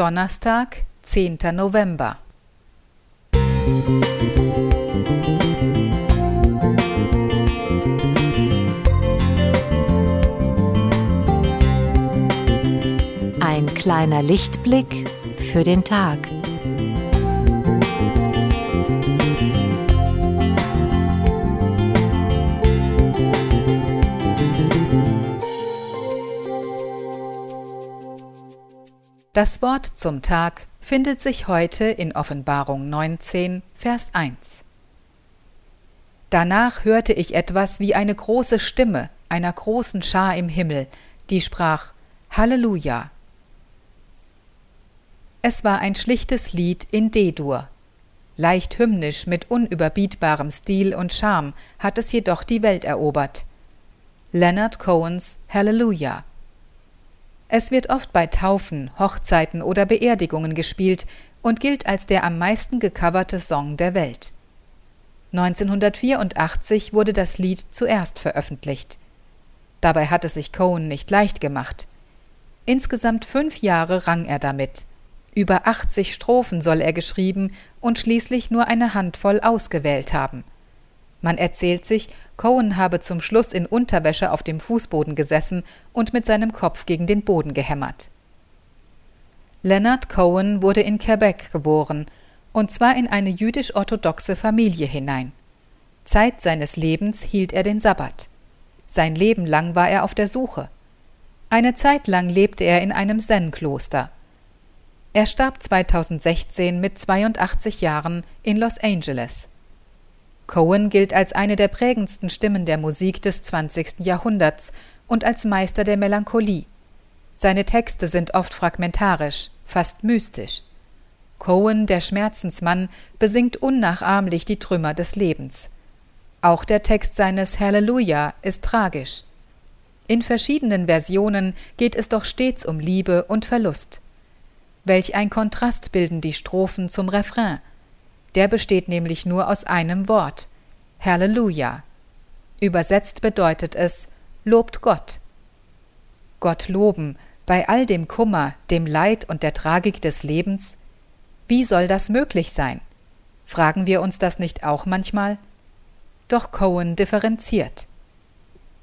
Donnerstag, 10. November. Ein kleiner Lichtblick für den Tag. Das Wort zum Tag findet sich heute in Offenbarung 19, Vers 1. Danach hörte ich etwas wie eine große Stimme einer großen Schar im Himmel, die sprach Halleluja. Es war ein schlichtes Lied in D-Dur. Leicht hymnisch mit unüberbietbarem Stil und Charme hat es jedoch die Welt erobert. Leonard Cohens Halleluja. Es wird oft bei Taufen, Hochzeiten oder Beerdigungen gespielt und gilt als der am meisten gecoverte Song der Welt. 1984 wurde das Lied zuerst veröffentlicht. Dabei hat es sich Cohen nicht leicht gemacht. Insgesamt fünf Jahre rang er damit. Über 80 Strophen soll er geschrieben und schließlich nur eine Handvoll ausgewählt haben. Man erzählt sich, Cohen habe zum Schluss in Unterwäsche auf dem Fußboden gesessen und mit seinem Kopf gegen den Boden gehämmert. Leonard Cohen wurde in Quebec geboren, und zwar in eine jüdisch-orthodoxe Familie hinein. Zeit seines Lebens hielt er den Sabbat. Sein Leben lang war er auf der Suche. Eine Zeit lang lebte er in einem Zen-Kloster. Er starb 2016 mit 82 Jahren in Los Angeles. Cohen gilt als eine der prägendsten Stimmen der Musik des 20. Jahrhunderts und als Meister der Melancholie. Seine Texte sind oft fragmentarisch, fast mystisch. Cohen, der Schmerzensmann, besingt unnachahmlich die Trümmer des Lebens. Auch der Text seines Halleluja ist tragisch. In verschiedenen Versionen geht es doch stets um Liebe und Verlust. Welch ein Kontrast bilden die Strophen zum Refrain. Der besteht nämlich nur aus einem Wort. Halleluja. Übersetzt bedeutet es Lobt Gott. Gott loben bei all dem Kummer, dem Leid und der Tragik des Lebens? Wie soll das möglich sein? Fragen wir uns das nicht auch manchmal? Doch Cohen differenziert.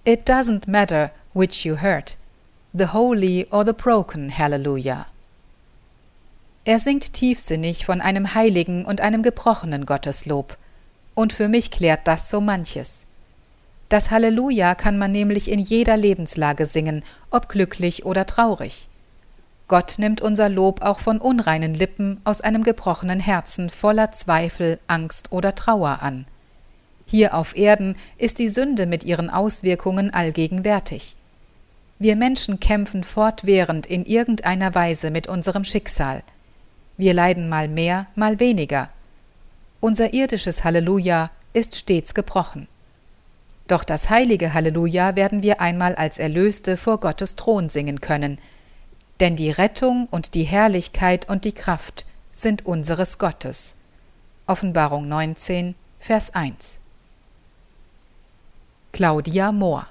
It doesn't matter which you hurt, the holy or the broken Hallelujah. Er singt tiefsinnig von einem heiligen und einem gebrochenen Gotteslob. Und für mich klärt das so manches. Das Halleluja kann man nämlich in jeder Lebenslage singen, ob glücklich oder traurig. Gott nimmt unser Lob auch von unreinen Lippen aus einem gebrochenen Herzen voller Zweifel, Angst oder Trauer an. Hier auf Erden ist die Sünde mit ihren Auswirkungen allgegenwärtig. Wir Menschen kämpfen fortwährend in irgendeiner Weise mit unserem Schicksal – wir leiden mal mehr, mal weniger. Unser irdisches Halleluja ist stets gebrochen. Doch das heilige Halleluja werden wir einmal als Erlöste vor Gottes Thron singen können, denn die Rettung und die Herrlichkeit und die Kraft sind unseres Gottes. Offenbarung 19, Vers 1. Claudia Mohr